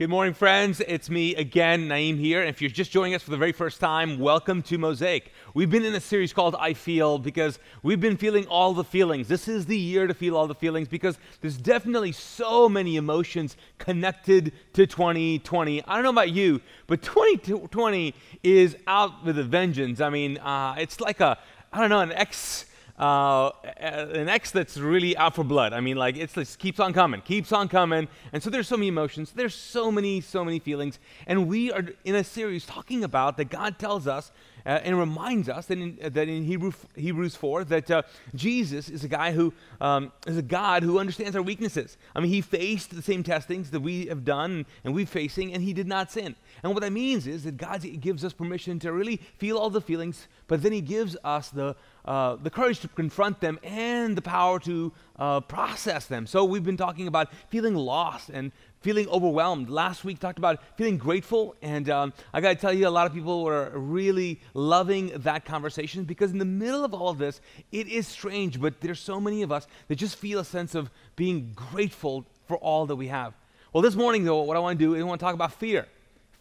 Good morning, friends. It's me again, Naeem here. And if you're just joining us for the very first time, welcome to Mosaic. We've been in a series called I Feel because we've been feeling all the feelings. This is the year to feel all the feelings because there's definitely so many emotions connected to 2020. I don't know about you, but 2020 is out with a vengeance. I mean, uh, it's like a, I don't know, an X uh, an ex that's really out for blood. I mean, like it's just keeps on coming, keeps on coming, and so there's so many emotions, there's so many, so many feelings, and we are in a series talking about that God tells us uh, and reminds us that in, that in Hebrew, Hebrews 4 that uh, Jesus is a guy who um, is a God who understands our weaknesses. I mean, he faced the same testings that we have done and we're facing, and he did not sin. And what that means is that God gives us permission to really feel all the feelings, but then he gives us the uh, the courage to confront them and the power to uh, process them. So we've been talking about feeling lost and feeling overwhelmed. Last week talked about feeling grateful, and um, I got to tell you, a lot of people were really loving that conversation because in the middle of all of this, it is strange, but there's so many of us that just feel a sense of being grateful for all that we have. Well, this morning though, what I want to do is I want to talk about fear.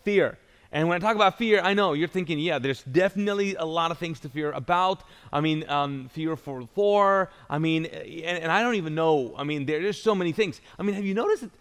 Fear. And when I talk about fear, I know you're thinking, yeah, there's definitely a lot of things to fear about. I mean, um, fear for for. I mean, and, and, I don't even know. I mean, there, there's so many things. I mean, have you noticed that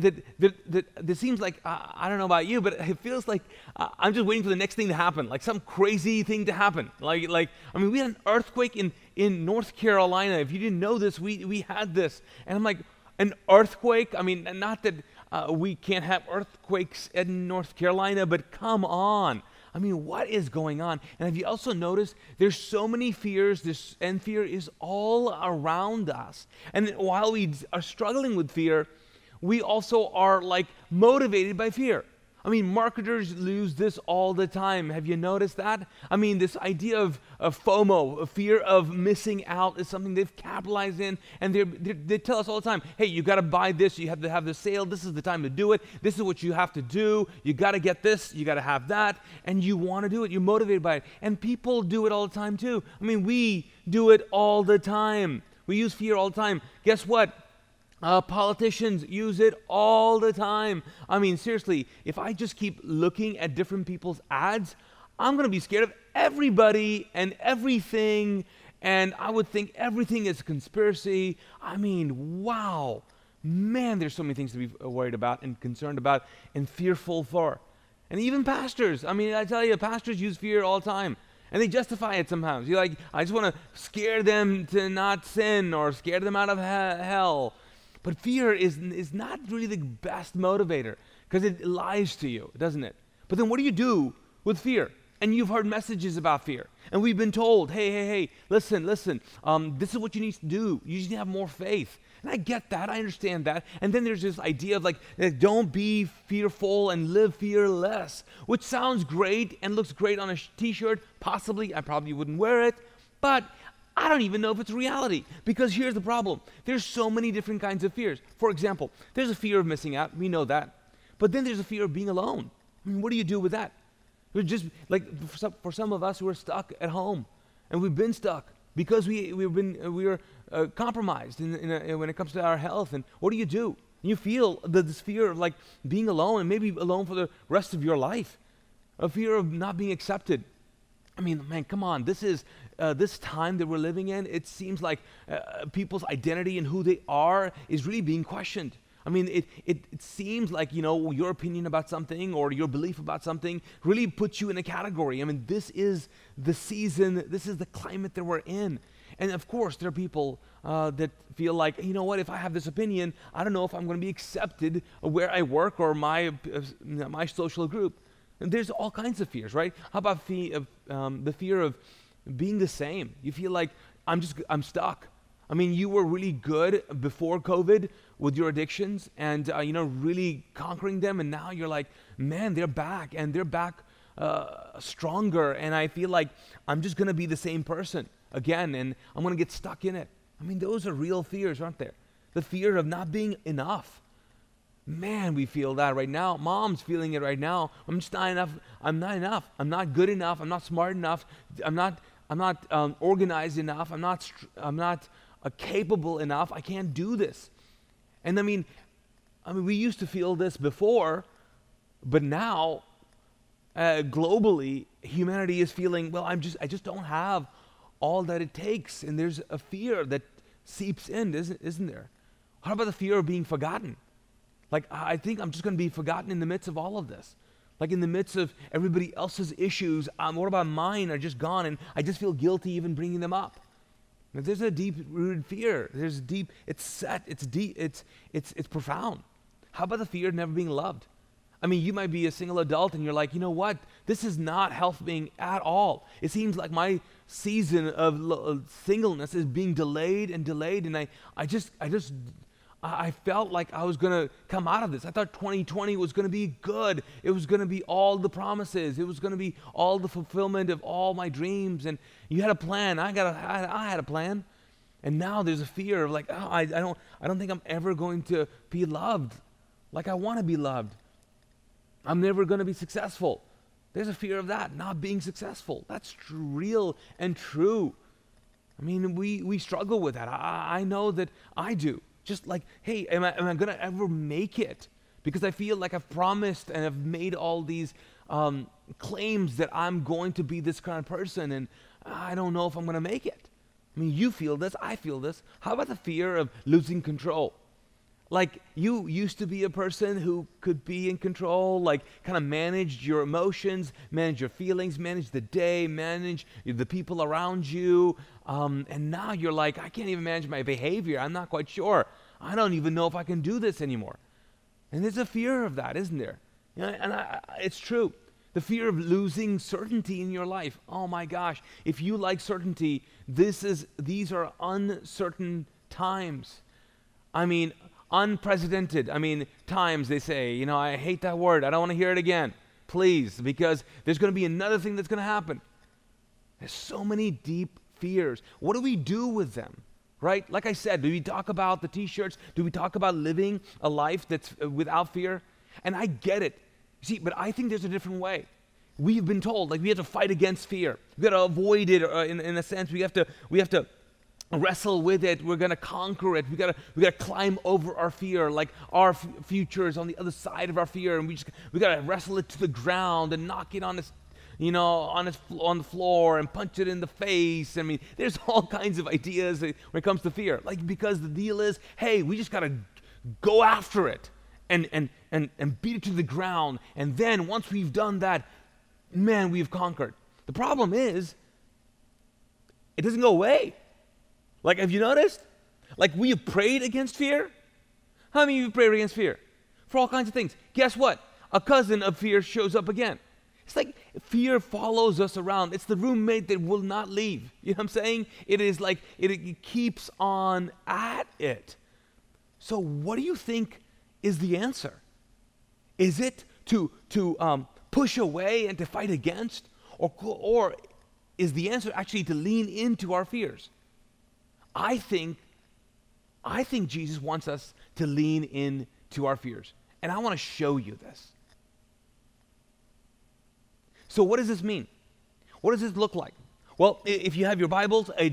that that, that, that seems like uh, I don't know about you, but it feels like uh, I'm just waiting for the next thing to happen, like some crazy thing to happen. Like like I mean, we had an earthquake in in North Carolina. If you didn't know this, we we had this, and I'm like, an earthquake. I mean, not that uh, we can't have earthquakes in North Carolina, but come on. I mean, what is going on? And have you also noticed there's so many fears, this, and fear is all around us. And while we are struggling with fear, we also are like motivated by fear. I mean, marketers lose this all the time. Have you noticed that? I mean, this idea of, of FOMO, a fear of missing out, is something they've capitalized in. And they're, they're, they tell us all the time hey, you got to buy this, you have to have the sale, this is the time to do it, this is what you have to do, you got to get this, you got to have that, and you want to do it. You're motivated by it. And people do it all the time too. I mean, we do it all the time. We use fear all the time. Guess what? Uh, politicians use it all the time. I mean, seriously, if I just keep looking at different people's ads, I'm going to be scared of everybody and everything, and I would think everything is a conspiracy. I mean, wow. Man, there's so many things to be worried about and concerned about and fearful for. And even pastors. I mean, I tell you, pastors use fear all the time. And they justify it sometimes. You're like, I just want to scare them to not sin or scare them out of he- hell but fear is, is not really the best motivator because it lies to you, doesn't it? But then what do you do with fear? And you've heard messages about fear. And we've been told, hey, hey, hey, listen, listen, um, this is what you need to do. You just need to have more faith. And I get that. I understand that. And then there's this idea of like, don't be fearful and live fearless, which sounds great and looks great on a t shirt. Possibly, I probably wouldn't wear it. But I don't even know if it's reality. Because here's the problem there's so many different kinds of fears. For example, there's a fear of missing out. We know that. But then there's a fear of being alone. I mean, what do you do with that? We're just like for some, for some of us who are stuck at home, and we've been stuck because we we've been we are uh, compromised in, in a, when it comes to our health. And what do you do? You feel the, this fear of like being alone, and maybe alone for the rest of your life, a fear of not being accepted. I mean, man, come on. This is uh, this time that we're living in, it seems like uh, people's identity and who they are is really being questioned. I mean, it, it, it, seems like, you know, your opinion about something or your belief about something really puts you in a category. I mean, this is the season, this is the climate that we're in. And of course, there are people uh, that feel like, you know what, if I have this opinion, I don't know if I'm going to be accepted where I work or my, uh, my social group. And there's all kinds of fears, right? How about fee- um, the fear of being the same. You feel like I'm just I'm stuck. I mean, you were really good before COVID with your addictions, and uh, you know, really conquering them, and now you're like, man, they're back, and they're back uh, stronger, and I feel like I'm just gonna be the same person again, and I'm gonna get stuck in it. I mean, those are real fears, aren't there? The fear of not being enough. Man, we feel that right now. Mom's feeling it right now. I'm just not enough. I'm not enough. I'm not good enough. I'm not smart enough. I'm not I'm not um, organized enough. I'm not, I'm not uh, capable enough. I can't do this. And I mean, I mean, we used to feel this before, But now, uh, globally, humanity is feeling, well, I'm just, I just don't have all that it takes. And there's a fear that seeps in, isn't, isn't there? How about the fear of being forgotten? Like, I think I'm just going to be forgotten in the midst of all of this. Like, in the midst of everybody else's issues, um, what about mine are just gone, and I just feel guilty even bringing them up. there's a deep rooted fear. There's deep, it's set, it's deep, it's, it's, it's profound. How about the fear of never being loved? I mean, you might be a single adult and you're like, you know what? This is not helping at all. It seems like my season of singleness is being delayed and delayed, and I, I just, I just, I felt like I was going to come out of this. I thought 2020 was going to be good. It was going to be all the promises. It was going to be all the fulfillment of all my dreams. And you had a plan. I got. A, I, I had a plan. And now there's a fear of like, oh, I, I don't, I don't think I'm ever going to be loved like I want to be loved. I'm never going to be successful. There's a fear of that, not being successful. That's tr- real and true. I mean, we, we struggle with that. I, I know that I do. Just like, hey, am I, am I going to ever make it? Because I feel like I've promised and I've made all these um, claims that I'm going to be this kind of person, and I don't know if I'm going to make it. I mean, you feel this, I feel this. How about the fear of losing control? Like you used to be a person who could be in control, like kind of managed your emotions, manage your feelings, manage the day, manage the people around you. Um, and now you're like, I can't even manage my behavior. I'm not quite sure. I don't even know if I can do this anymore. And there's a fear of that, isn't there? You know, and I, it's true. The fear of losing certainty in your life. Oh my gosh, if you like certainty, this is these are uncertain times. I mean, unprecedented. I mean, times they say, you know, I hate that word. I don't want to hear it again. Please, because there's going to be another thing that's going to happen. There's so many deep fears. What do we do with them? Right? Like I said, do we talk about the t shirts? Do we talk about living a life that's uh, without fear? And I get it. See, but I think there's a different way. We've been told, like, we have to fight against fear. We've got to avoid it uh, in, in a sense. We have to, we have to wrestle with it. We're going to conquer it. We got to we got to climb over our fear. Like our f- future is on the other side of our fear, and we just we got to wrestle it to the ground and knock it on its you know on its on the floor and punch it in the face. I mean, there's all kinds of ideas when it comes to fear. Like because the deal is, hey, we just got to go after it and and and and beat it to the ground. And then once we've done that, man, we've conquered. The problem is, it doesn't go away. Like, have you noticed? Like, we have prayed against fear. How many of you prayed against fear? For all kinds of things. Guess what? A cousin of fear shows up again. It's like fear follows us around. It's the roommate that will not leave. You know what I'm saying? It is like it, it keeps on at it. So, what do you think is the answer? Is it to, to um, push away and to fight against? Or, or is the answer actually to lean into our fears? I think, I think Jesus wants us to lean in to our fears. And I want to show you this. So, what does this mean? What does this look like? Well, if you have your Bibles, uh,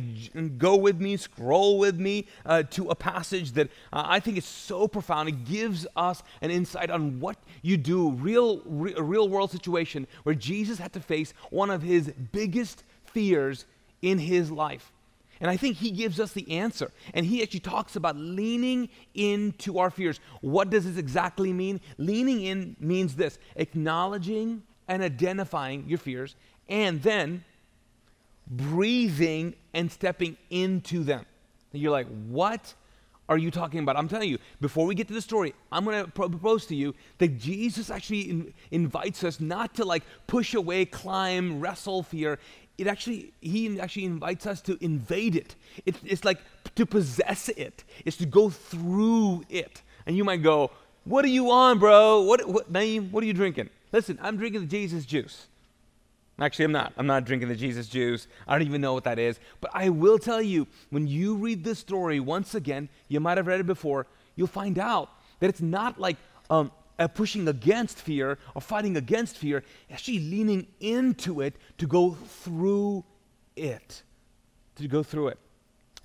go with me, scroll with me uh, to a passage that uh, I think is so profound. It gives us an insight on what you do, real, re- real world situation where Jesus had to face one of his biggest fears in his life. And I think he gives us the answer. And he actually talks about leaning into our fears. What does this exactly mean? Leaning in means this acknowledging and identifying your fears, and then breathing and stepping into them. And you're like, what are you talking about? I'm telling you, before we get to the story, I'm going to propose to you that Jesus actually in, invites us not to like push away, climb, wrestle fear it actually he actually invites us to invade it. it. it's like to possess it. It's to go through it. And you might go what are you on bro? What, what name what are you drinking? Listen i'm drinking the jesus juice. Actually i'm not. I'm not drinking the jesus juice. I don't even know what that is. But i will tell you when you read this story once again you might have read it before you'll find out that it's not like um, uh, pushing against fear or fighting against fear, actually leaning into it to go through it. To go through it.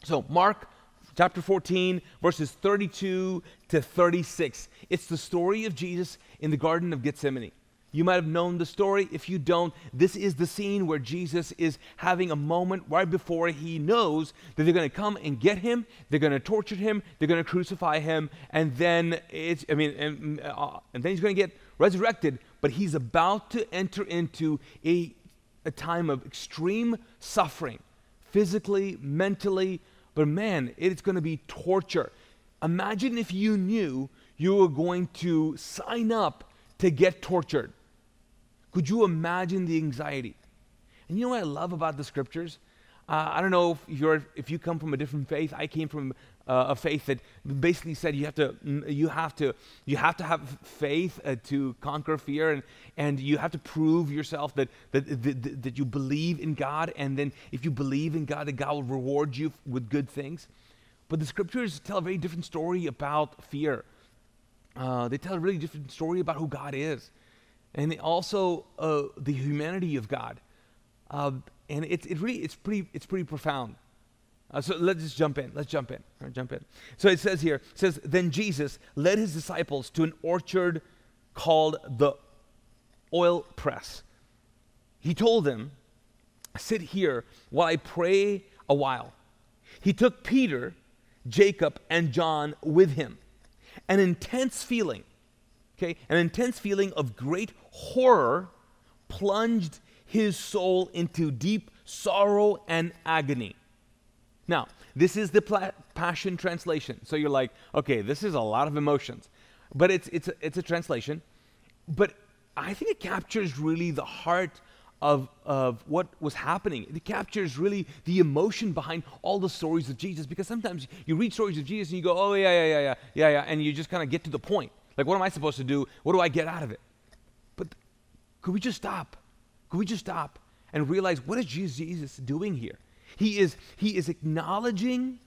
So, Mark chapter 14, verses 32 to 36. It's the story of Jesus in the Garden of Gethsemane. You might have known the story. If you don't, this is the scene where Jesus is having a moment right before he knows that they're going to come and get him, they're going to torture him, they're going to crucify him, and then it's, I mean, and, uh, and then he's going to get resurrected, but he's about to enter into a, a time of extreme suffering, physically, mentally, but man, it's going to be torture. Imagine if you knew you were going to sign up to get tortured. Could you imagine the anxiety? And you know what I love about the scriptures? Uh, I don't know if you're if you come from a different faith. I came from uh, a faith that basically said you have to you have to you have to have faith uh, to conquer fear, and and you have to prove yourself that, that that that you believe in God, and then if you believe in God, that God will reward you with good things. But the scriptures tell a very different story about fear. Uh, they tell a really different story about who God is and also uh, the humanity of God. Uh, and it's it really it's pretty it's pretty profound. Uh, so let's just jump in. Let's jump in. Right, jump in. So it says here, it says, then Jesus led his disciples to an orchard called the oil press. He told them, sit here while I pray a while. He took Peter, Jacob, and John with him. An intense feeling Okay? An intense feeling of great horror plunged his soul into deep sorrow and agony. Now, this is the pla- Passion Translation. So you're like, okay, this is a lot of emotions. But it's, it's, a, it's a translation. But I think it captures really the heart of, of what was happening. It captures really the emotion behind all the stories of Jesus because sometimes you read stories of Jesus and you go, oh, yeah, yeah, yeah, yeah, yeah, yeah, and you just kind of get to the point. Like, what am I supposed to do? What do I get out of it? Could we just stop? Could we just stop and realize what is Jesus doing here? He is, he is acknowledging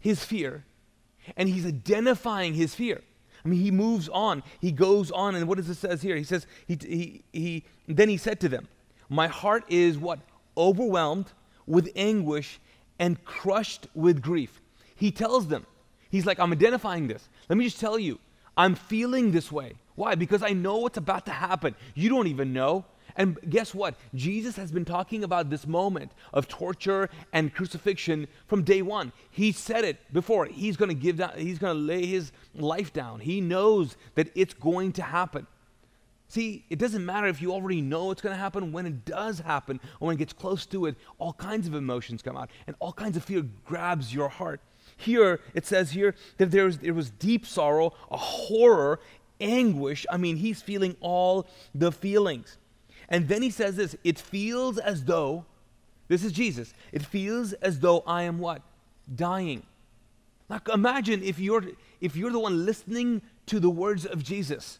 his fear and he's identifying his fear. I mean, he moves on. He goes on, and what does it says here? He says, he, he, he, then he said to them, My heart is what? Overwhelmed with anguish and crushed with grief. He tells them, He's like, I'm identifying this. Let me just tell you, I'm feeling this way. Why? Because I know what's about to happen. You don't even know. And guess what? Jesus has been talking about this moment of torture and crucifixion from day one. He said it before. He's going to give down, he's going to lay his life down. He knows that it's going to happen. See, it doesn't matter if you already know it's going to happen. When it does happen, or when it gets close to it, all kinds of emotions come out, and all kinds of fear grabs your heart. Here, it says here that there was, there was deep sorrow, a horror, anguish. I mean, he's feeling all the feelings. And then he says this it feels as though, this is Jesus, it feels as though I am what? Dying. Like imagine if you're if you're the one listening to the words of Jesus.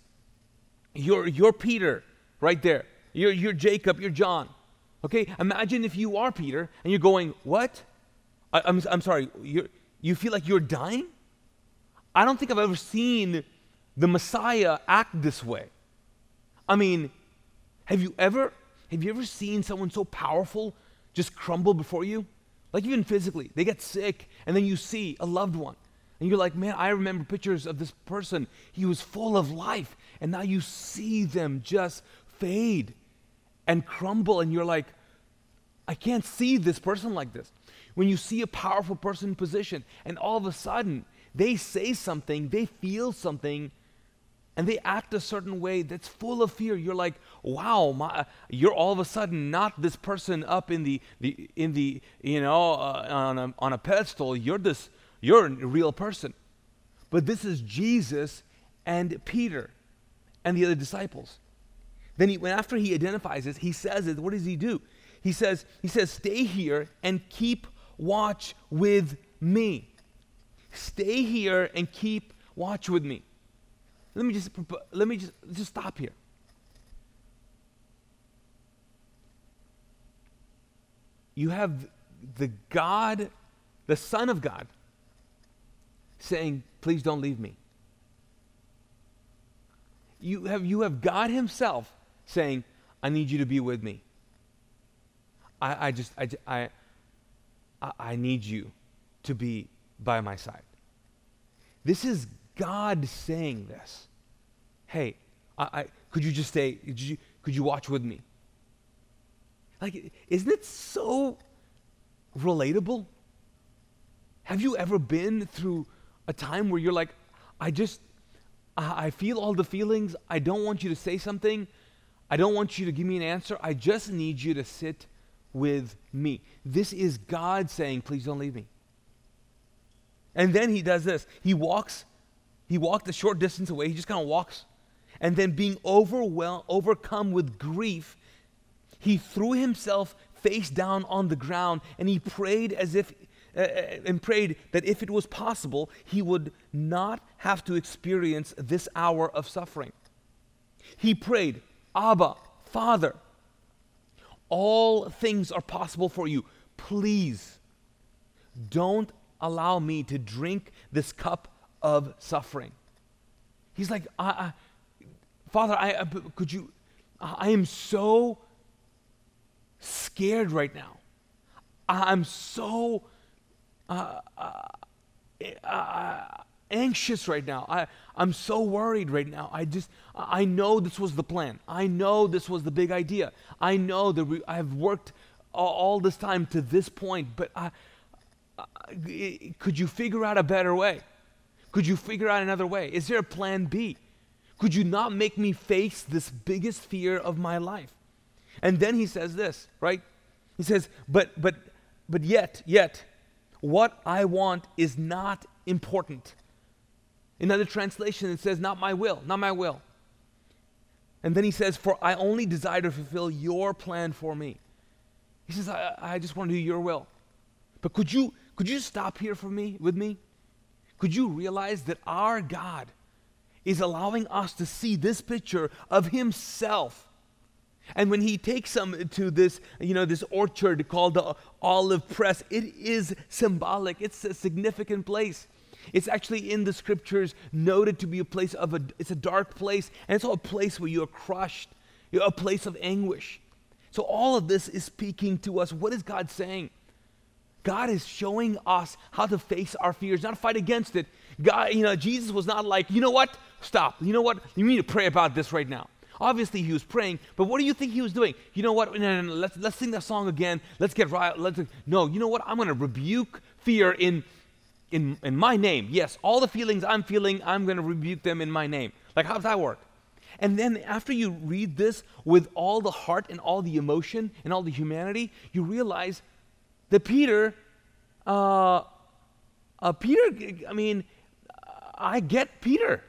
You're you're Peter right there. You're you're Jacob, you're John. Okay? Imagine if you are Peter and you're going, What? I, am I'm, I'm sorry, you're you feel like you're dying? I don't think I've ever seen the Messiah act this way. I mean, have you ever have you ever seen someone so powerful just crumble before you? Like even physically, they get sick and then you see a loved one and you're like, "Man, I remember pictures of this person. He was full of life." And now you see them just fade and crumble and you're like, "I can't see this person like this." when you see a powerful person in position and all of a sudden they say something, they feel something, and they act a certain way that's full of fear. You're like, wow, my, you're all of a sudden not this person up in the, the in the you know uh, on a on a pedestal. You're this you're a real person. But this is Jesus and Peter and the other disciples. Then he, when after he identifies this, he says it. What does he do? He says he says, "Stay here and keep watch with me. Stay here and keep watch with me. Let me just let me just just stop here. You have the God, the Son of God, saying, Please don't leave me. You have, you have God Himself saying, I need you to be with me. I, I just, I, I, I, need you to be by my side. This is God saying this. Hey, I, I could you just stay? Could you, could you watch with me? Like, isn't it so relatable? Have you ever been through a time where you're like, I just, I feel all the feelings. I don't want you to say something. I don't want you to give me an answer. I just need you to sit with me. This is God saying, please don't leave me. And then he does this. He walks, he walked a short distance away. He just kind of walks. And then being overwhelmed, overcome with grief, he threw himself face down on the ground and he prayed as if uh, uh, and prayed that if it was possible, he would not have to experience this hour of suffering. He prayed, Abba, Father, all things are possible for you. Please don't allow me to drink this cup of suffering. He's like, I, I, Father, I, I, could you? I am so scared right now. I'm so uh, uh, uh, anxious right now. I, I'm so worried right now. I just, I know this was the plan. I know this was the big idea. I know that we, I've worked all, this time to this point, but I, could you figure out a better way? Could you figure out another way? Is there a plan B? Could you not make me face this biggest fear of my life? And then he says this, right? He says, but, but, but yet, yet, what I want is not important. Another translation, it says, Not my will, not my will. And then he says, For I only desire to fulfill your plan for me. He says, I, I just want to do your will. But could you, could you stop here for me, with me? Could you realize that our God is allowing us to see this picture of Himself and when he takes them to this, you know, this orchard called the olive press, it is symbolic. It's a significant place. It's actually in the scriptures noted to be a place of a, it's a dark place, and it's a place where you are crushed, a place of anguish. So all of this is speaking to us. What is God saying? God is showing us how to face our fears, not fight against it. God, you know, Jesus was not like, you know what? Stop. You know what? You need to pray about this right now. Obviously, he was praying, but what do you think he was doing? You know what? No, no, no, let's, let's sing that song again. Let's get right. Let's, no, you know what? I'm going to rebuke fear in, in, in my name. Yes, all the feelings I'm feeling, I'm going to rebuke them in my name. Like, how does that work? And then after you read this with all the heart and all the emotion and all the humanity, you realize that Peter, uh, uh, Peter, I mean, I get Peter.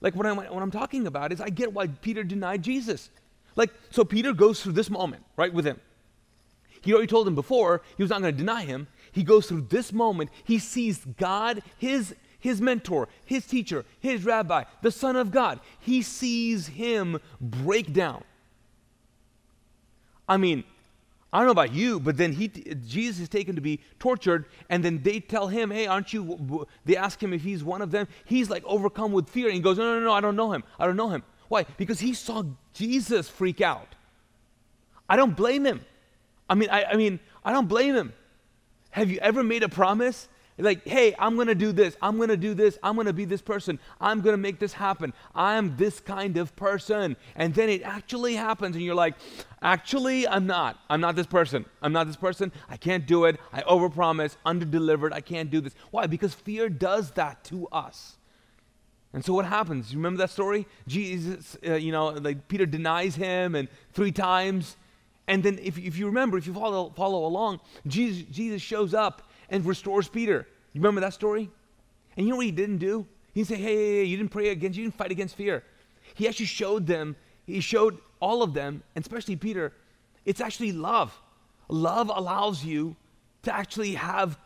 Like what I'm, what I'm talking about is I get why Peter denied Jesus. Like, so Peter goes through this moment, right, with him. He already told him before he was not going to deny him. He goes through this moment. He sees God, his, his mentor, his teacher, his rabbi, the Son of God. He sees him break down. I mean, I don't know about you, but then he, Jesus is taken to be tortured, and then they tell him, "Hey, aren't you?" They ask him if he's one of them. He's like overcome with fear, and he goes, "No, no, no, I don't know him. I don't know him." Why? Because he saw Jesus freak out. I don't blame him. I mean, I, I mean, I don't blame him. Have you ever made a promise like, hey, I'm going to do this. I'm going to do this. I'm going to be this person. I'm going to make this happen. I'm this kind of person. And then it actually happens, and you're like, actually, I'm not. I'm not this person. I'm not this person. I can't do it. I overpromise, underdelivered. I can't do this. Why? Because fear does that to us. And so what happens? You remember that story? Jesus, uh, you know, like Peter denies him and three times. And then if, if you remember, if you follow, follow along, Jesus, Jesus shows up and restores Peter. You remember that story? And you know what he didn't do? He didn't say, hey, hey, hey, you didn't pray against, you didn't fight against fear. He actually showed them, he showed all of them, and especially Peter, it's actually love. Love allows you to actually have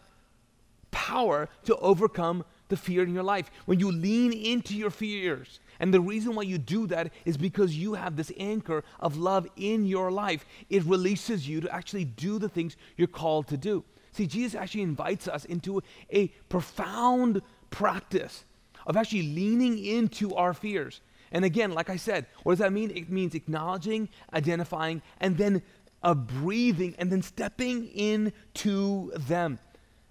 power to overcome the fear in your life. When you lean into your fears, and the reason why you do that is because you have this anchor of love in your life. It releases you to actually do the things you're called to do. See, Jesus actually invites us into a profound practice of actually leaning into our fears. And again, like I said, what does that mean? It means acknowledging, identifying, and then uh, breathing, and then stepping into them.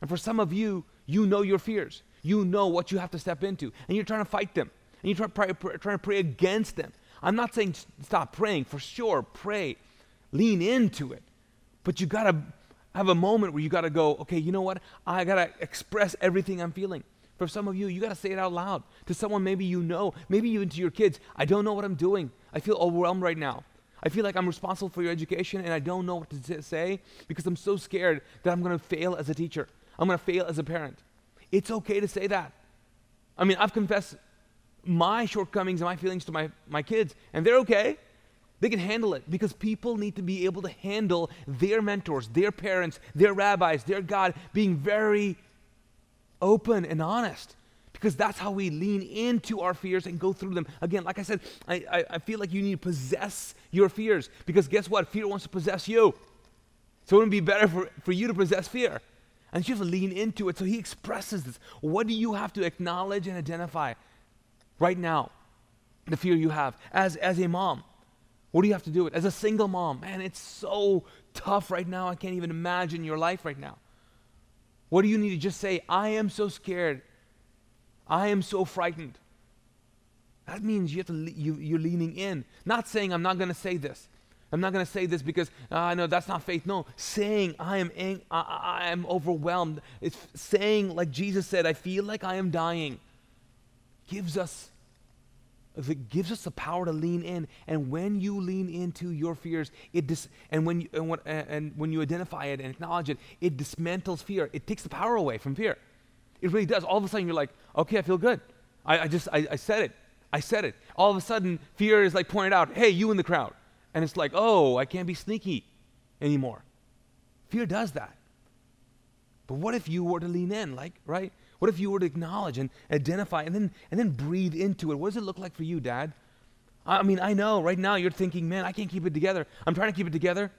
And for some of you, You know your fears. You know what you have to step into, and you're trying to fight them, and you're trying to pray, trying to pray against them. I'm not saying stop praying, for sure, pray, lean into it. But you got to have a moment where you got to go, okay, you know what? I got to express everything I'm feeling. For some of you, you got to say it out loud to someone maybe you know, maybe even to your kids. I don't know what I'm doing. I feel overwhelmed right now. I feel like I'm responsible for your education and I don't know what to say because I'm so scared that I'm going to fail as a teacher. I'm going to fail as a parent. It's okay to say that. I mean, I've confessed my shortcomings and my feelings to my, my kids, and they're okay. They can handle it because people need to be able to handle their mentors, their parents, their rabbis, their God being very open and honest because that's how we lean into our fears and go through them. Again, like I said, I, I, I, feel like you need to possess your fears because guess what? Fear wants to possess you. So it wouldn't be better for, for you to possess fear. And you have to lean into it. So he expresses this. What do you have to acknowledge and identify right now? The fear you have as, as a mom. What do you have to do it? As a single mom, man, it's so tough right now. I can't even imagine your life right now. What do you need to just say? I am so scared I am so frightened. That means you have to you, you're leaning in, not saying I'm not going to say this. I'm not going to say this because I uh, know that's not faith. No, saying I am ang- I, I am overwhelmed. It's saying like Jesus said, I feel like I am dying. Gives us it gives us the power to lean in and when you lean into your fears it dis- and when you and when, and when you identify it and acknowledge it it dismantles fear it takes the power away from fear it really does. All of a sudden, you're like, okay, I feel good. I, I just, I, I said it. I said it. All of a sudden, fear is like pointed out, hey, you in the crowd. And it's like, oh, I can't be sneaky anymore. Fear does that. But what if you were to lean in, like, right? What if you were to acknowledge and identify and then and then breathe into it? What does it look like for you, Dad? I mean, I know right now you're thinking, man, I can't keep it together. I'm trying to keep it together.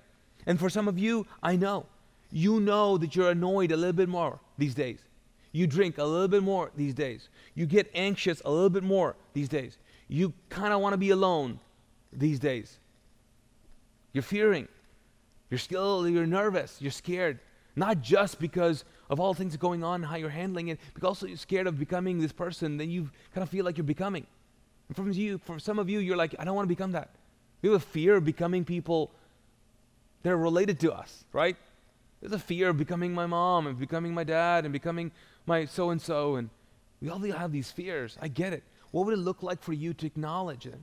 And for some of you, I know. You know that you're annoyed a little bit more these days. You drink a little bit more these days. You get anxious a little bit more these days. You kind of want to be alone these days. You're fearing. You're still you're nervous, you're scared. Not just because of all the things going on how you're handling it, but also you're scared of becoming this person that you kind of feel like you're becoming. And from you, for some of you, you're like, I don't want to become that. You have a fear of becoming people that are related to us, right? There's a fear of becoming my mom and becoming my dad and becoming my so and so. And we all have these fears. I get it. What would it look like for you to acknowledge it,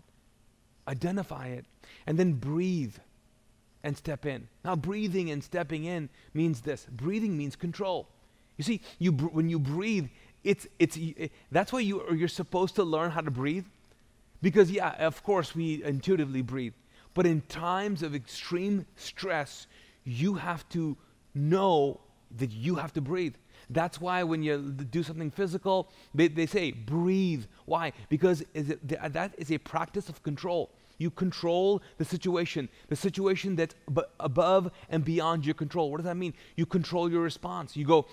identify it, and then breathe and step in? Now, breathing and stepping in means this breathing means control. You see, you br- when you breathe, it's, it's, it, that's why you, you're supposed to learn how to breathe. Because, yeah, of course, we intuitively breathe. But in times of extreme stress, you have to know that you have to breathe. That's why when you do something physical, they, they say breathe. Why? Because is it, that is a practice of control. You control the situation, the situation that's ab- above and beyond your control. What does that mean? You control your response. You go,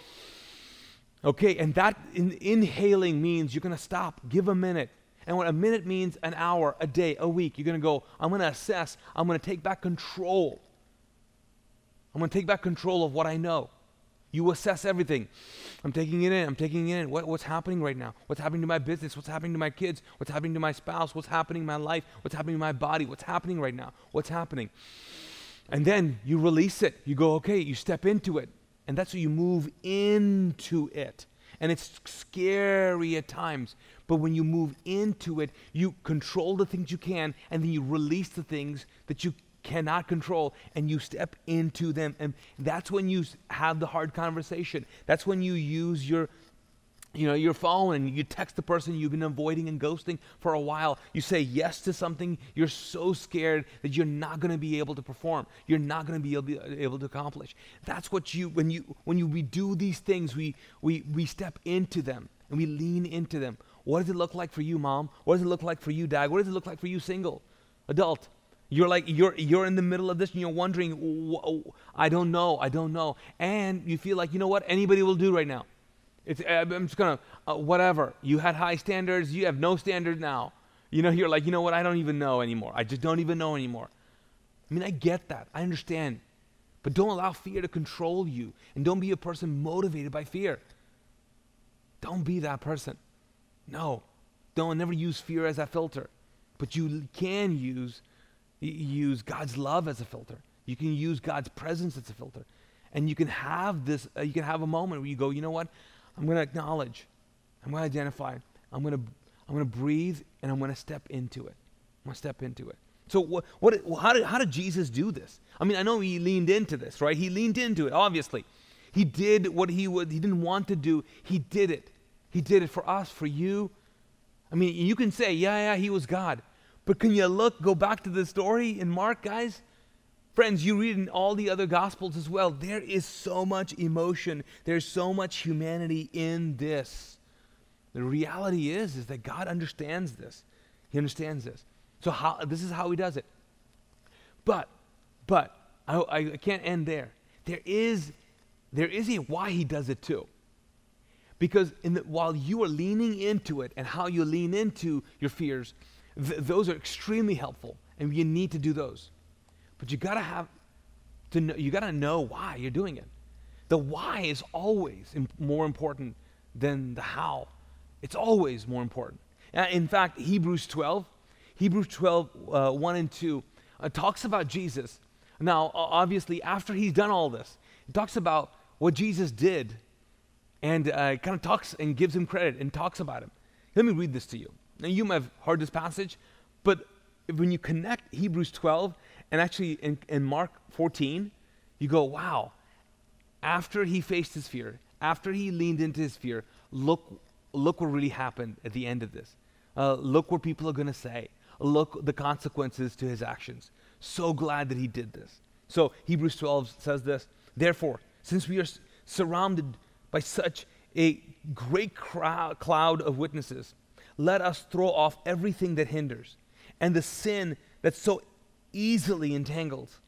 okay, and that in, inhaling means you're going to stop, give a minute. And what a minute means an hour, a day, a week, you're going to go, I'm going to assess, I'm going to take back control I'm going to take back control of what I know. You assess everything. I'm taking it in. I'm taking it in. What, what's happening right now? What's happening to my business? What's happening to my kids? What's happening to my spouse? What's happening in my life? What's happening in my body? What's happening right now? What's happening? And then you release it. You go, okay, you step into it. And that's where you move into it. And it's scary at times. But when you move into it, you control the things you can, and then you release the things that you cannot control and you step into them. And that's when you have the hard conversation. That's when you use your you know your phone. And you text the person you've been avoiding and ghosting for a while. You say yes to something you're so scared that you're not going to be able to perform. You're not going to be able, to accomplish. That's what you when you when you we do these things we we we step into them and we lean into them. What does it look like for you mom? What does it look like for you dad? What does it look like for you single adult you're like you're you're in the middle of this and you're wondering, I don't know, I don't know, and you feel like you know what anybody will do right now. It's, I'm just gonna uh, whatever. You had high standards, you have no standards now. You know, you're like, you know what? I don't even know anymore. I just don't even know anymore. I mean, I get that. I understand. But don't allow fear to control you, and don't be a person motivated by fear. Don't be that person. No. Don't never use fear as a filter. But you can use use God's love as a filter. You can use God's presence as a filter. And you can have this uh, you can have a moment where you go, "You know what? I'm going to acknowledge. I'm going to identify. I'm going to I'm going to breathe and I'm going to step into it. I'm going to step into it." So what, what how did how did Jesus do this? I mean, I know he leaned into this, right? He leaned into it, obviously. He did what he would he didn't want to do. He did it. He did it for us, for you. I mean, you can say, yeah, yeah, he was God. But can you look, go back to the story in Mark, guys? Friends, you read in all the other gospels as well. There is so much emotion. There's so much humanity in this. The reality is, is that God understands this. He understands this. So how, this is how he does it. But, but, I, I can't end there. There is, there is a why he does it too. Because in the, while you are leaning into it and how you lean into your fears, th- those are extremely helpful, and you need to do those. But you gotta have to know, you gotta know why you're doing it. The why is always more important than the how. It's always more important. Uh, in fact, Hebrews 12, Hebrews 12, uh, 1 and 2, uh, talks about Jesus. Now, obviously, after he's done all this, it talks about what Jesus did and uh, kind of talks and gives him credit and talks about him. Let me read this to you. Now, you might have heard this passage, but when you connect Hebrews 12 and actually in, in Mark 14, you go, wow, after he faced his fear, after he leaned into his fear, look, look what really happened at the end of this. Uh, look what people are going to say. Look the consequences to his actions. So glad that he did this. So Hebrews 12 says this Therefore, since we are surrounded by such a great crowd, cloud of witnesses, let us throw off everything that hinders and the sin that so easily entangles.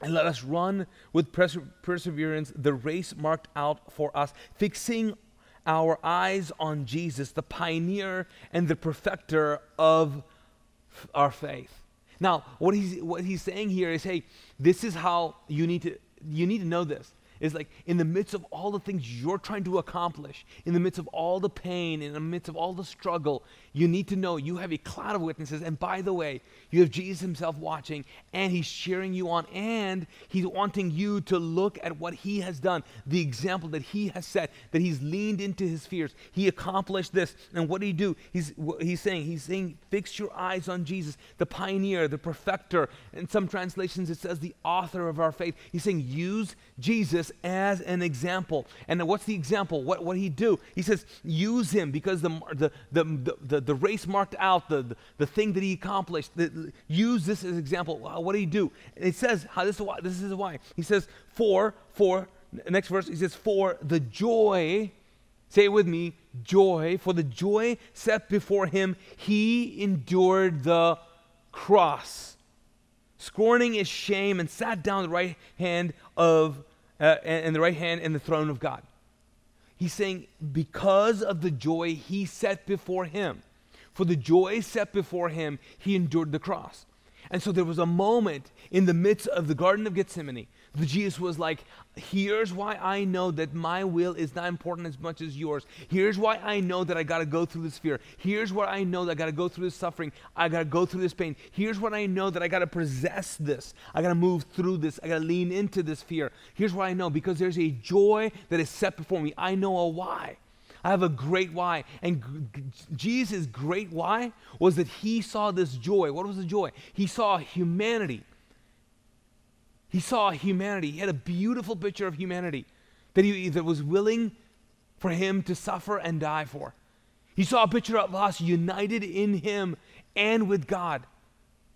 And let us run with perse- perseverance the race marked out for us, fixing our eyes on Jesus, the pioneer and the perfecter of f- our faith. Now, what he's, what he's saying here is hey, this is how you need to, you need to know this is like in the midst of all the things you're trying to accomplish, in the midst of all the pain, in the midst of all the struggle, you need to know you have a cloud of witnesses. And by the way, you have Jesus himself watching, and he's cheering you on, and he's wanting you to look at what he has done, the example that he has set, that he's leaned into his fears. He accomplished this. And what did he do? He's, he's saying, he's saying, fix your eyes on Jesus, the pioneer, the perfecter. In some translations, it says the author of our faith. He's saying, use Jesus as an example. And what's the example? What what did he do? He says, use him because the the the the, the race marked out, the, the, the thing that he accomplished. The, use this as an example. What did he do? And it says how this is why this is why. He says, for for next verse, he says, for the joy. Say it with me, joy. For the joy set before him, he endured the cross, scorning his shame, and sat down the right hand of uh, and the right hand and the throne of God. He's saying, because of the joy he set before him, for the joy set before him, he endured the cross. And so there was a moment in the midst of the Garden of Gethsemane that Jesus was like, Here's why I know that my will is not important as much as yours. Here's why I know that I got to go through this fear. Here's what I know that I got to go through this suffering. I got to go through this pain. Here's what I know that I got to possess this. I got to move through this. I got to lean into this fear. Here's what I know because there's a joy that is set before me. I know a why. I have a great why. And g- Jesus' great why was that he saw this joy. What was the joy? He saw humanity. He saw humanity. He had a beautiful picture of humanity that he that was willing for him to suffer and die for. He saw a picture of us united in him and with God.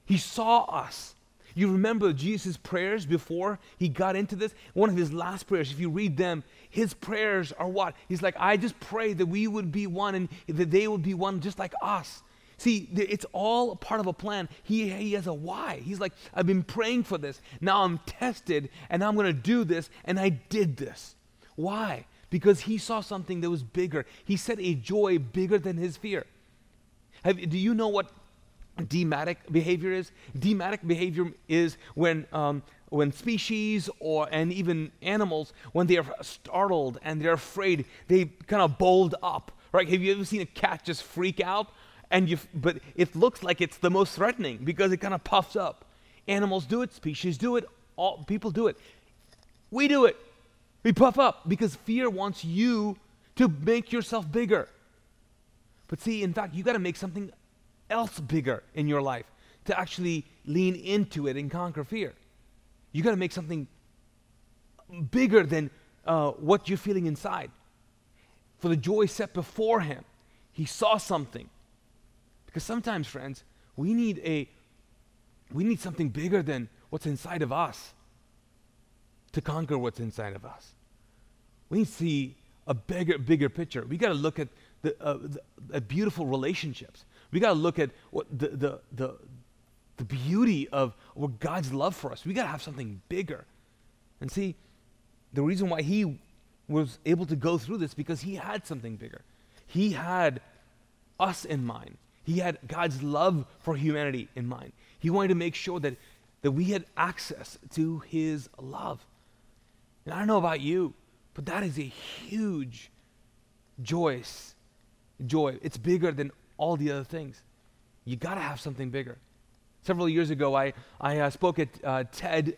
He saw us. You remember Jesus' prayers before he got into this? One of his last prayers, if you read them, his prayers are what? He's like, I just pray that we would be one and that they would be one just like us. See, it's all part of a plan. He, he has a why. He's like, I've been praying for this. Now I'm tested, and I'm going to do this, and I did this. Why? Because he saw something that was bigger. He set a joy bigger than his fear. Have, do you know what deimatic behavior is? Deimatic behavior is when um, when species or and even animals when they are startled and they're afraid they kind of bold up right? Have you ever seen a cat just freak out and you but it looks like it's the most threatening because it kind of puffs up. Animals do it species do it all people do it. We do it. We puff up because fear wants you to make yourself bigger. But see in fact you got to make something else bigger in your life to actually lean into it and conquer fear you got to make something bigger than uh, what you're feeling inside. For the joy set before him, he saw something. Because sometimes, friends, we need a we need something bigger than what's inside of us to conquer what's inside of us. We need to see a bigger, bigger picture. We got to look at the, uh, the at beautiful relationships. We got to look at what the, the, the, the beauty of what God's love for us. We got to have something bigger. And see, the reason why he was able to go through this because he had something bigger. He had us in mind. He had God's love for humanity in mind. He wanted to make sure that, that we had access to his love. And I don't know about you, but that is a huge joy. Joy. It's bigger than all the other things. You got to have something bigger. Several years ago, I, I uh, spoke at uh, TED,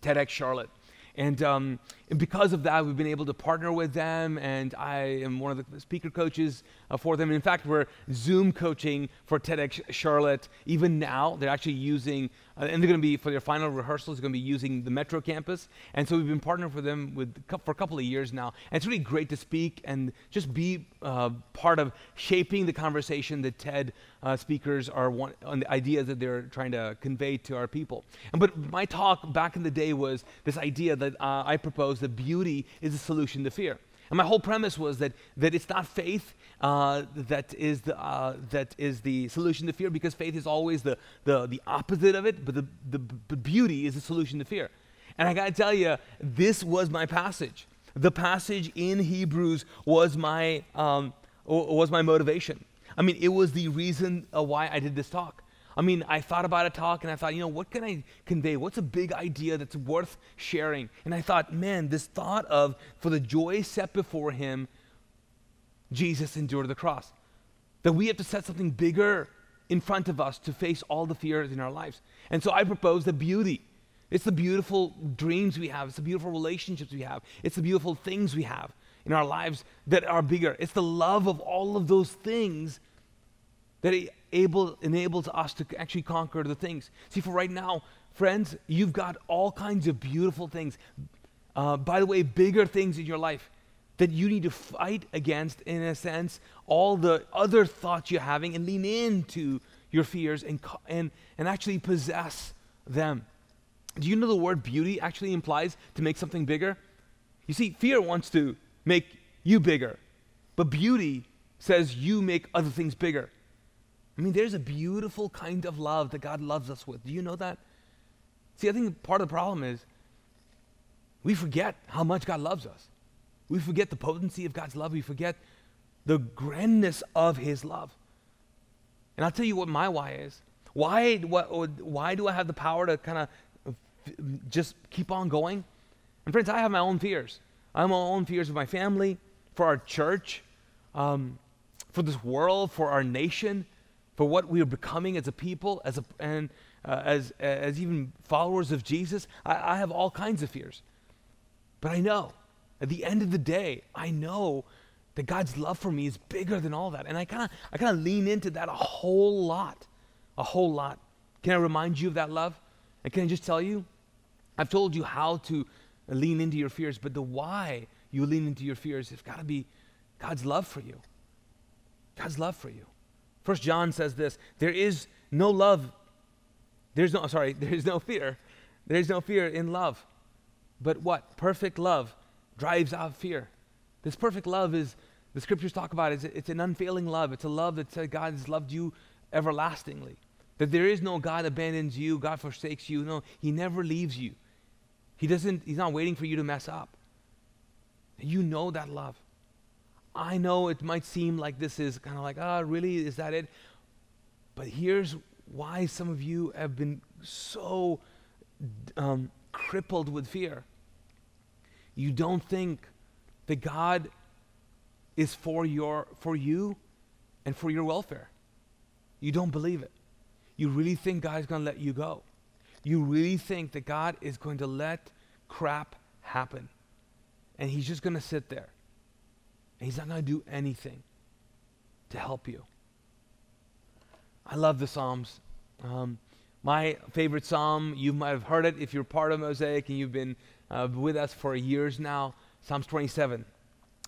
TEDx Charlotte. And, um, and, because of that, we've been able to partner with them, and I am one of the speaker coaches for them. in fact, we're Zoom coaching for TEDx Charlotte. Even now, they're actually using, uh, and they're going to be, for their final rehearsals, they're going to be using the Metro campus. And so we've been partnering with them with, for a couple of years now. And it's really great to speak and just be uh, part of shaping the conversation that TED uh, speakers are want, on the ideas that they're trying to convey to our people. And, but my talk back in the day was this idea that uh, I proposed that beauty is a solution to fear. And my whole premise was that, that it's not faith uh, that, is the, uh, that is the solution to fear, because faith is always the, the, the opposite of it, but the, the, the beauty is the solution to fear. And I got to tell you, this was my passage. The passage in Hebrews was my, um, was my motivation. I mean, it was the reason why I did this talk. I mean, I thought about a talk and I thought, you know, what can I convey? What's a big idea that's worth sharing? And I thought, man, this thought of for the joy set before him, Jesus endured the cross. That we have to set something bigger in front of us to face all the fears in our lives. And so I propose the beauty. It's the beautiful dreams we have, it's the beautiful relationships we have, it's the beautiful things we have in our lives that are bigger. It's the love of all of those things that able, enables us to actually conquer the things. See, for right now, friends, you've got all kinds of beautiful things. Uh, by the way, bigger things in your life that you need to fight against, in a sense, all the other thoughts you're having and lean into your fears and, and, and actually possess them. Do you know the word beauty actually implies to make something bigger? You see, fear wants to make you bigger, but beauty says you make other things bigger. I mean, there's a beautiful kind of love that God loves us with. Do you know that? See, I think part of the problem is we forget how much God loves us. We forget the potency of God's love. We forget the grandness of His love. And I'll tell you what my why is. Why, what, why do I have the power to kind of just keep on going? And friends, I have my own fears. I have my own fears of my family, for our church, um, for this world, for our nation for what we are becoming as a people, as a, and uh, as, as even followers of Jesus, I, I have all kinds of fears. But I know, at the end of the day, I know that God's love for me is bigger than all that. And I kind of I kind of lean into that a whole lot. A whole lot. Can I remind you of that love? And can I just tell you? I've told you how to lean into your fears, but the why you lean into your fears has got to be God's love for you. God's love for you. First John says this there is no love, there's no, sorry, there's no fear. There's no fear in love. But what? Perfect love drives out fear. This perfect love is, the scriptures talk about it, it's an unfailing love. It's a love that God has loved you everlastingly. That there is no God abandons you, God forsakes you. No, He never leaves you. He doesn't, He's not waiting for you to mess up. You know that love. I know it might seem like this is kind of like, ah, oh, really? Is that it? But here's why some of you have been so um, crippled with fear. You don't think that God is for your for you and for your welfare. You don't believe it. You really think God's going to let you go. You really think that God is going to let crap happen. And he's just going to sit there. And he's not going to do anything to help you. I love the Psalms. Um, my favorite psalm, you might have heard it if you're part of Mosaic and you've been uh, with us for years now. Psalms 27.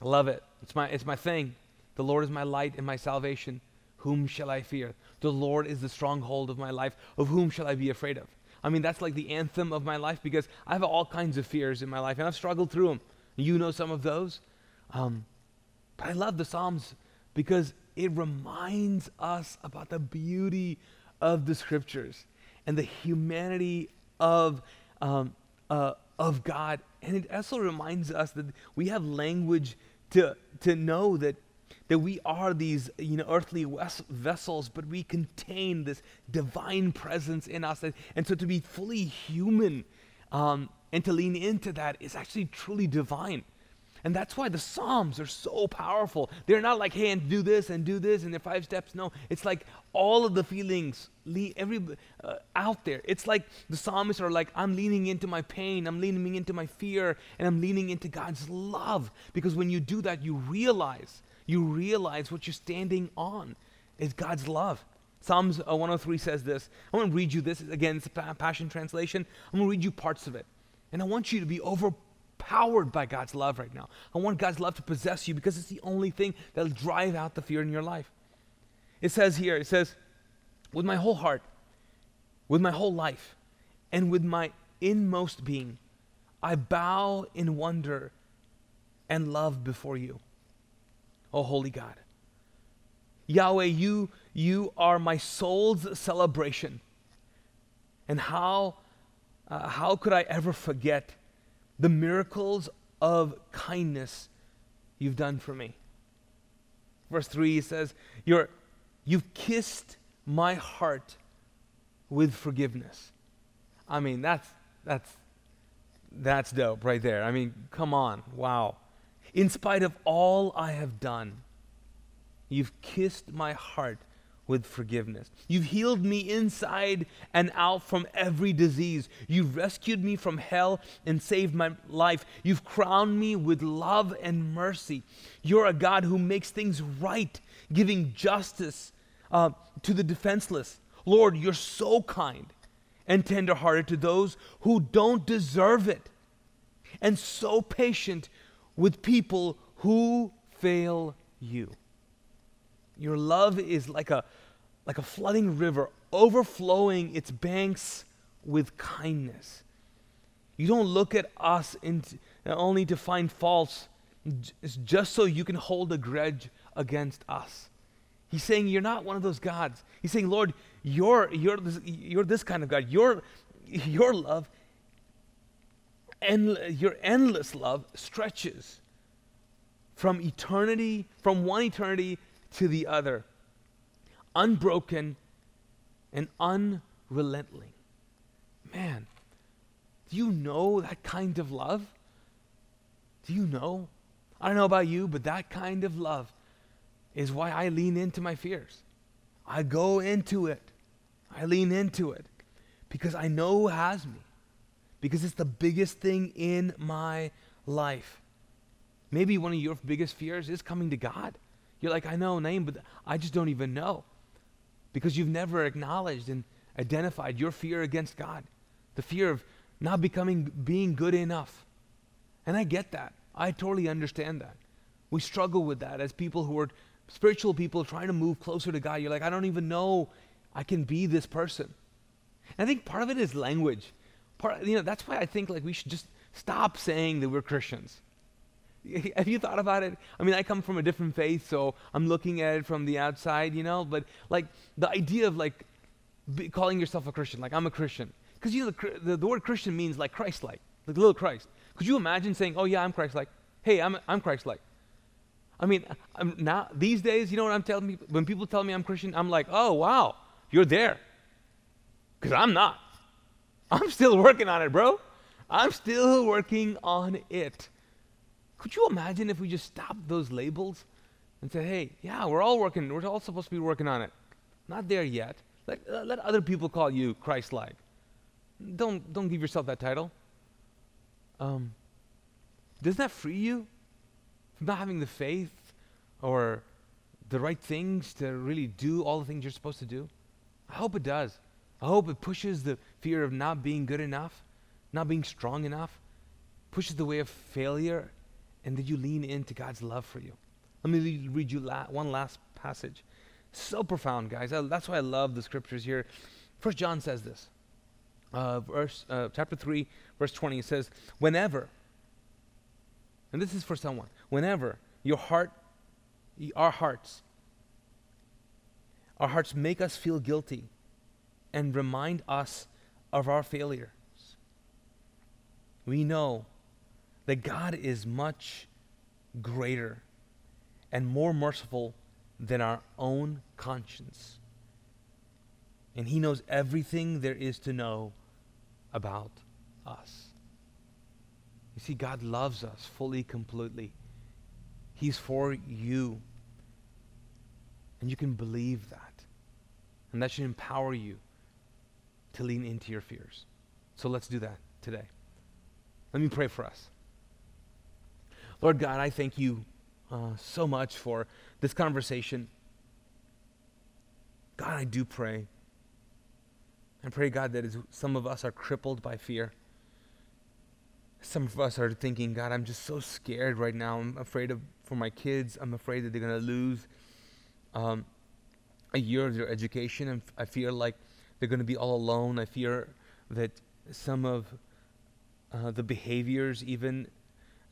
I love it. It's my, it's my thing. The Lord is my light and my salvation. Whom shall I fear? The Lord is the stronghold of my life. Of whom shall I be afraid of? I mean, that's like the anthem of my life because I have all kinds of fears in my life and I've struggled through them. You know some of those. Um, but I love the Psalms because it reminds us about the beauty of the scriptures and the humanity of, um, uh, of God. And it also reminds us that we have language to, to know that, that we are these you know, earthly ves- vessels, but we contain this divine presence in us. And, and so to be fully human um, and to lean into that is actually truly divine. And that's why the Psalms are so powerful. They're not like, hey, and do this and do this and they're five steps. No, it's like all of the feelings every, uh, out there. It's like the psalmists are like, I'm leaning into my pain, I'm leaning into my fear, and I'm leaning into God's love. Because when you do that, you realize, you realize what you're standing on is God's love. Psalms uh, 103 says this. I'm going to read you this. Again, it's a Passion Translation. I'm going to read you parts of it. And I want you to be over powered by God's love right now. I want God's love to possess you because it's the only thing that'll drive out the fear in your life. It says here, it says, with my whole heart, with my whole life, and with my inmost being, I bow in wonder and love before you. Oh, holy God. Yahweh, you, you are my soul's celebration. And how, uh, how could I ever forget the miracles of kindness you've done for me. Verse 3 says, You're, You've kissed my heart with forgiveness. I mean, that's, that's, that's dope right there. I mean, come on. Wow. In spite of all I have done, you've kissed my heart with forgiveness. You've healed me inside and out from every disease. You've rescued me from hell and saved my life. You've crowned me with love and mercy. You're a God who makes things right, giving justice uh, to the defenseless. Lord, you're so kind and tenderhearted to those who don't deserve it, and so patient with people who fail you. Your love is like a, like a flooding river, overflowing its banks with kindness. You don't look at us into, uh, only to find faults, just so you can hold a grudge against us. He's saying you're not one of those gods. He's saying, Lord, you're, you're, this, you're this kind of God. Your, your love, and your endless love stretches from eternity, from one eternity to the other, unbroken and unrelenting. Man, do you know that kind of love? Do you know? I don't know about you, but that kind of love is why I lean into my fears. I go into it. I lean into it because I know who has me, because it's the biggest thing in my life. Maybe one of your biggest fears is coming to God. You're like, I know name, but I just don't even know. Because you've never acknowledged and identified your fear against God. The fear of not becoming being good enough. And I get that. I totally understand that. We struggle with that as people who are spiritual people trying to move closer to God. You're like, I don't even know I can be this person. And I think part of it is language. Part, you know, that's why I think like we should just stop saying that we're Christians. Have you thought about it? I mean, I come from a different faith, so I'm looking at it from the outside, you know. But like the idea of like be, calling yourself a Christian, like I'm a Christian, because you know the, the, word Christian means like Christ-like, like little Christ. Could you imagine saying, "Oh yeah, I'm Christ-like"? Hey, I'm I'm Christ-like. I mean, I'm now these days, you know what I'm telling people? When people tell me I'm Christian, I'm like, "Oh wow, you're there. Because I'm not. I'm still working on it, bro. I'm still working on it. Could you imagine if we just stopped those labels and said, hey, yeah, we're all working, we're all supposed to be working on it. Not there yet. Let, let other people call you Christ like. Don't, don't give yourself that title. Um, doesn't that free you from not having the faith or the right things to really do all the things you're supposed to do? I hope it does. I hope it pushes the fear of not being good enough, not being strong enough, pushes the way of failure, and that you lean into God's love for you. Let me read you la- one last passage. So profound, guys. I, that's why I love the scriptures here. First John says this. Uh, verse, uh, chapter 3, verse 20, it says, Whenever, and this is for someone, whenever your heart, our hearts, our hearts make us feel guilty and remind us of our failures, we know that God is much greater and more merciful than our own conscience. And He knows everything there is to know about us. You see, God loves us fully, completely. He's for you. And you can believe that. And that should empower you to lean into your fears. So let's do that today. Let me pray for us. Lord God, I thank you uh, so much for this conversation. God, I do pray. I pray, God, that some of us are crippled by fear. Some of us are thinking, God, I'm just so scared right now. I'm afraid of for my kids. I'm afraid that they're going to lose um, a year of their education. And I feel like they're going to be all alone. I fear that some of uh, the behaviors, even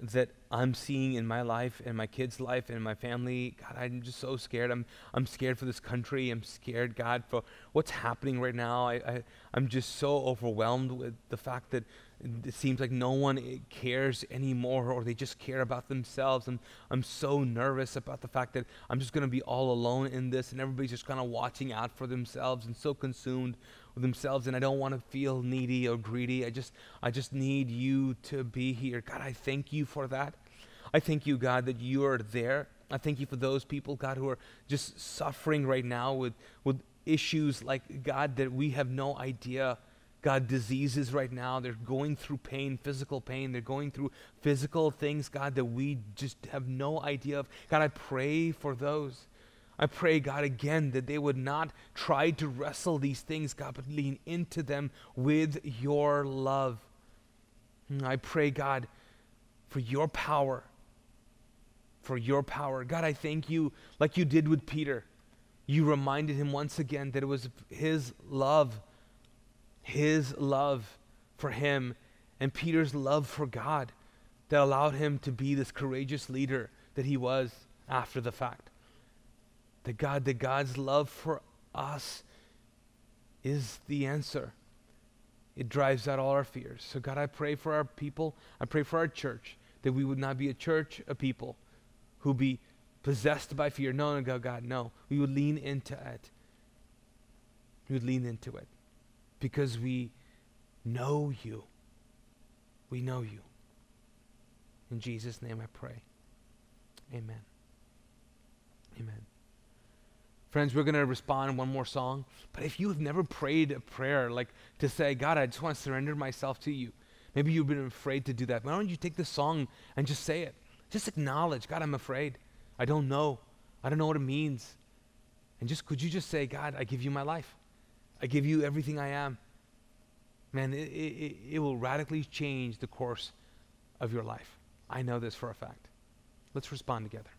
that I'm seeing in my life and my kids' life and my family. God, I'm just so scared. I'm I'm scared for this country. I'm scared, God, for what's happening right now. I, I I'm just so overwhelmed with the fact that it seems like no one cares anymore or they just care about themselves and i'm so nervous about the fact that i'm just going to be all alone in this and everybody's just kind of watching out for themselves and so consumed themselves and I don't want to feel needy or greedy. I just I just need you to be here. God, I thank you for that. I thank you, God, that you are there. I thank you for those people, God, who are just suffering right now with with issues like God that we have no idea. God, diseases right now. They're going through pain, physical pain. They're going through physical things, God, that we just have no idea of. God, I pray for those. I pray, God, again, that they would not try to wrestle these things, God, but lean into them with your love. Hmm, I pray, God, for your power. For your power. God, I thank you, like you did with Peter. You reminded him once again that it was his love, his love for him, and Peter's love for God that allowed him to be this courageous leader that he was after the fact that God, that God's love for us is the answer. It drives out all our fears. So, God, I pray for our people. I pray for our church that we would not be a church of people who be possessed by fear. No, no, God, God, no. We would lean into it. We would lean into it because we know you. We know you. In Jesus' name I pray. Amen. Amen. Friends, we're going to respond one more song. But if you have never prayed a prayer like to say, God, I just want to surrender myself to you, maybe you've been afraid to do that. Why don't you take this song and just say it? Just acknowledge, God, I'm afraid. I don't know. I don't know what it means. And just could you just say, God, I give you my life. I give you everything I am. Man, it, it, it will radically change the course of your life. I know this for a fact. Let's respond together.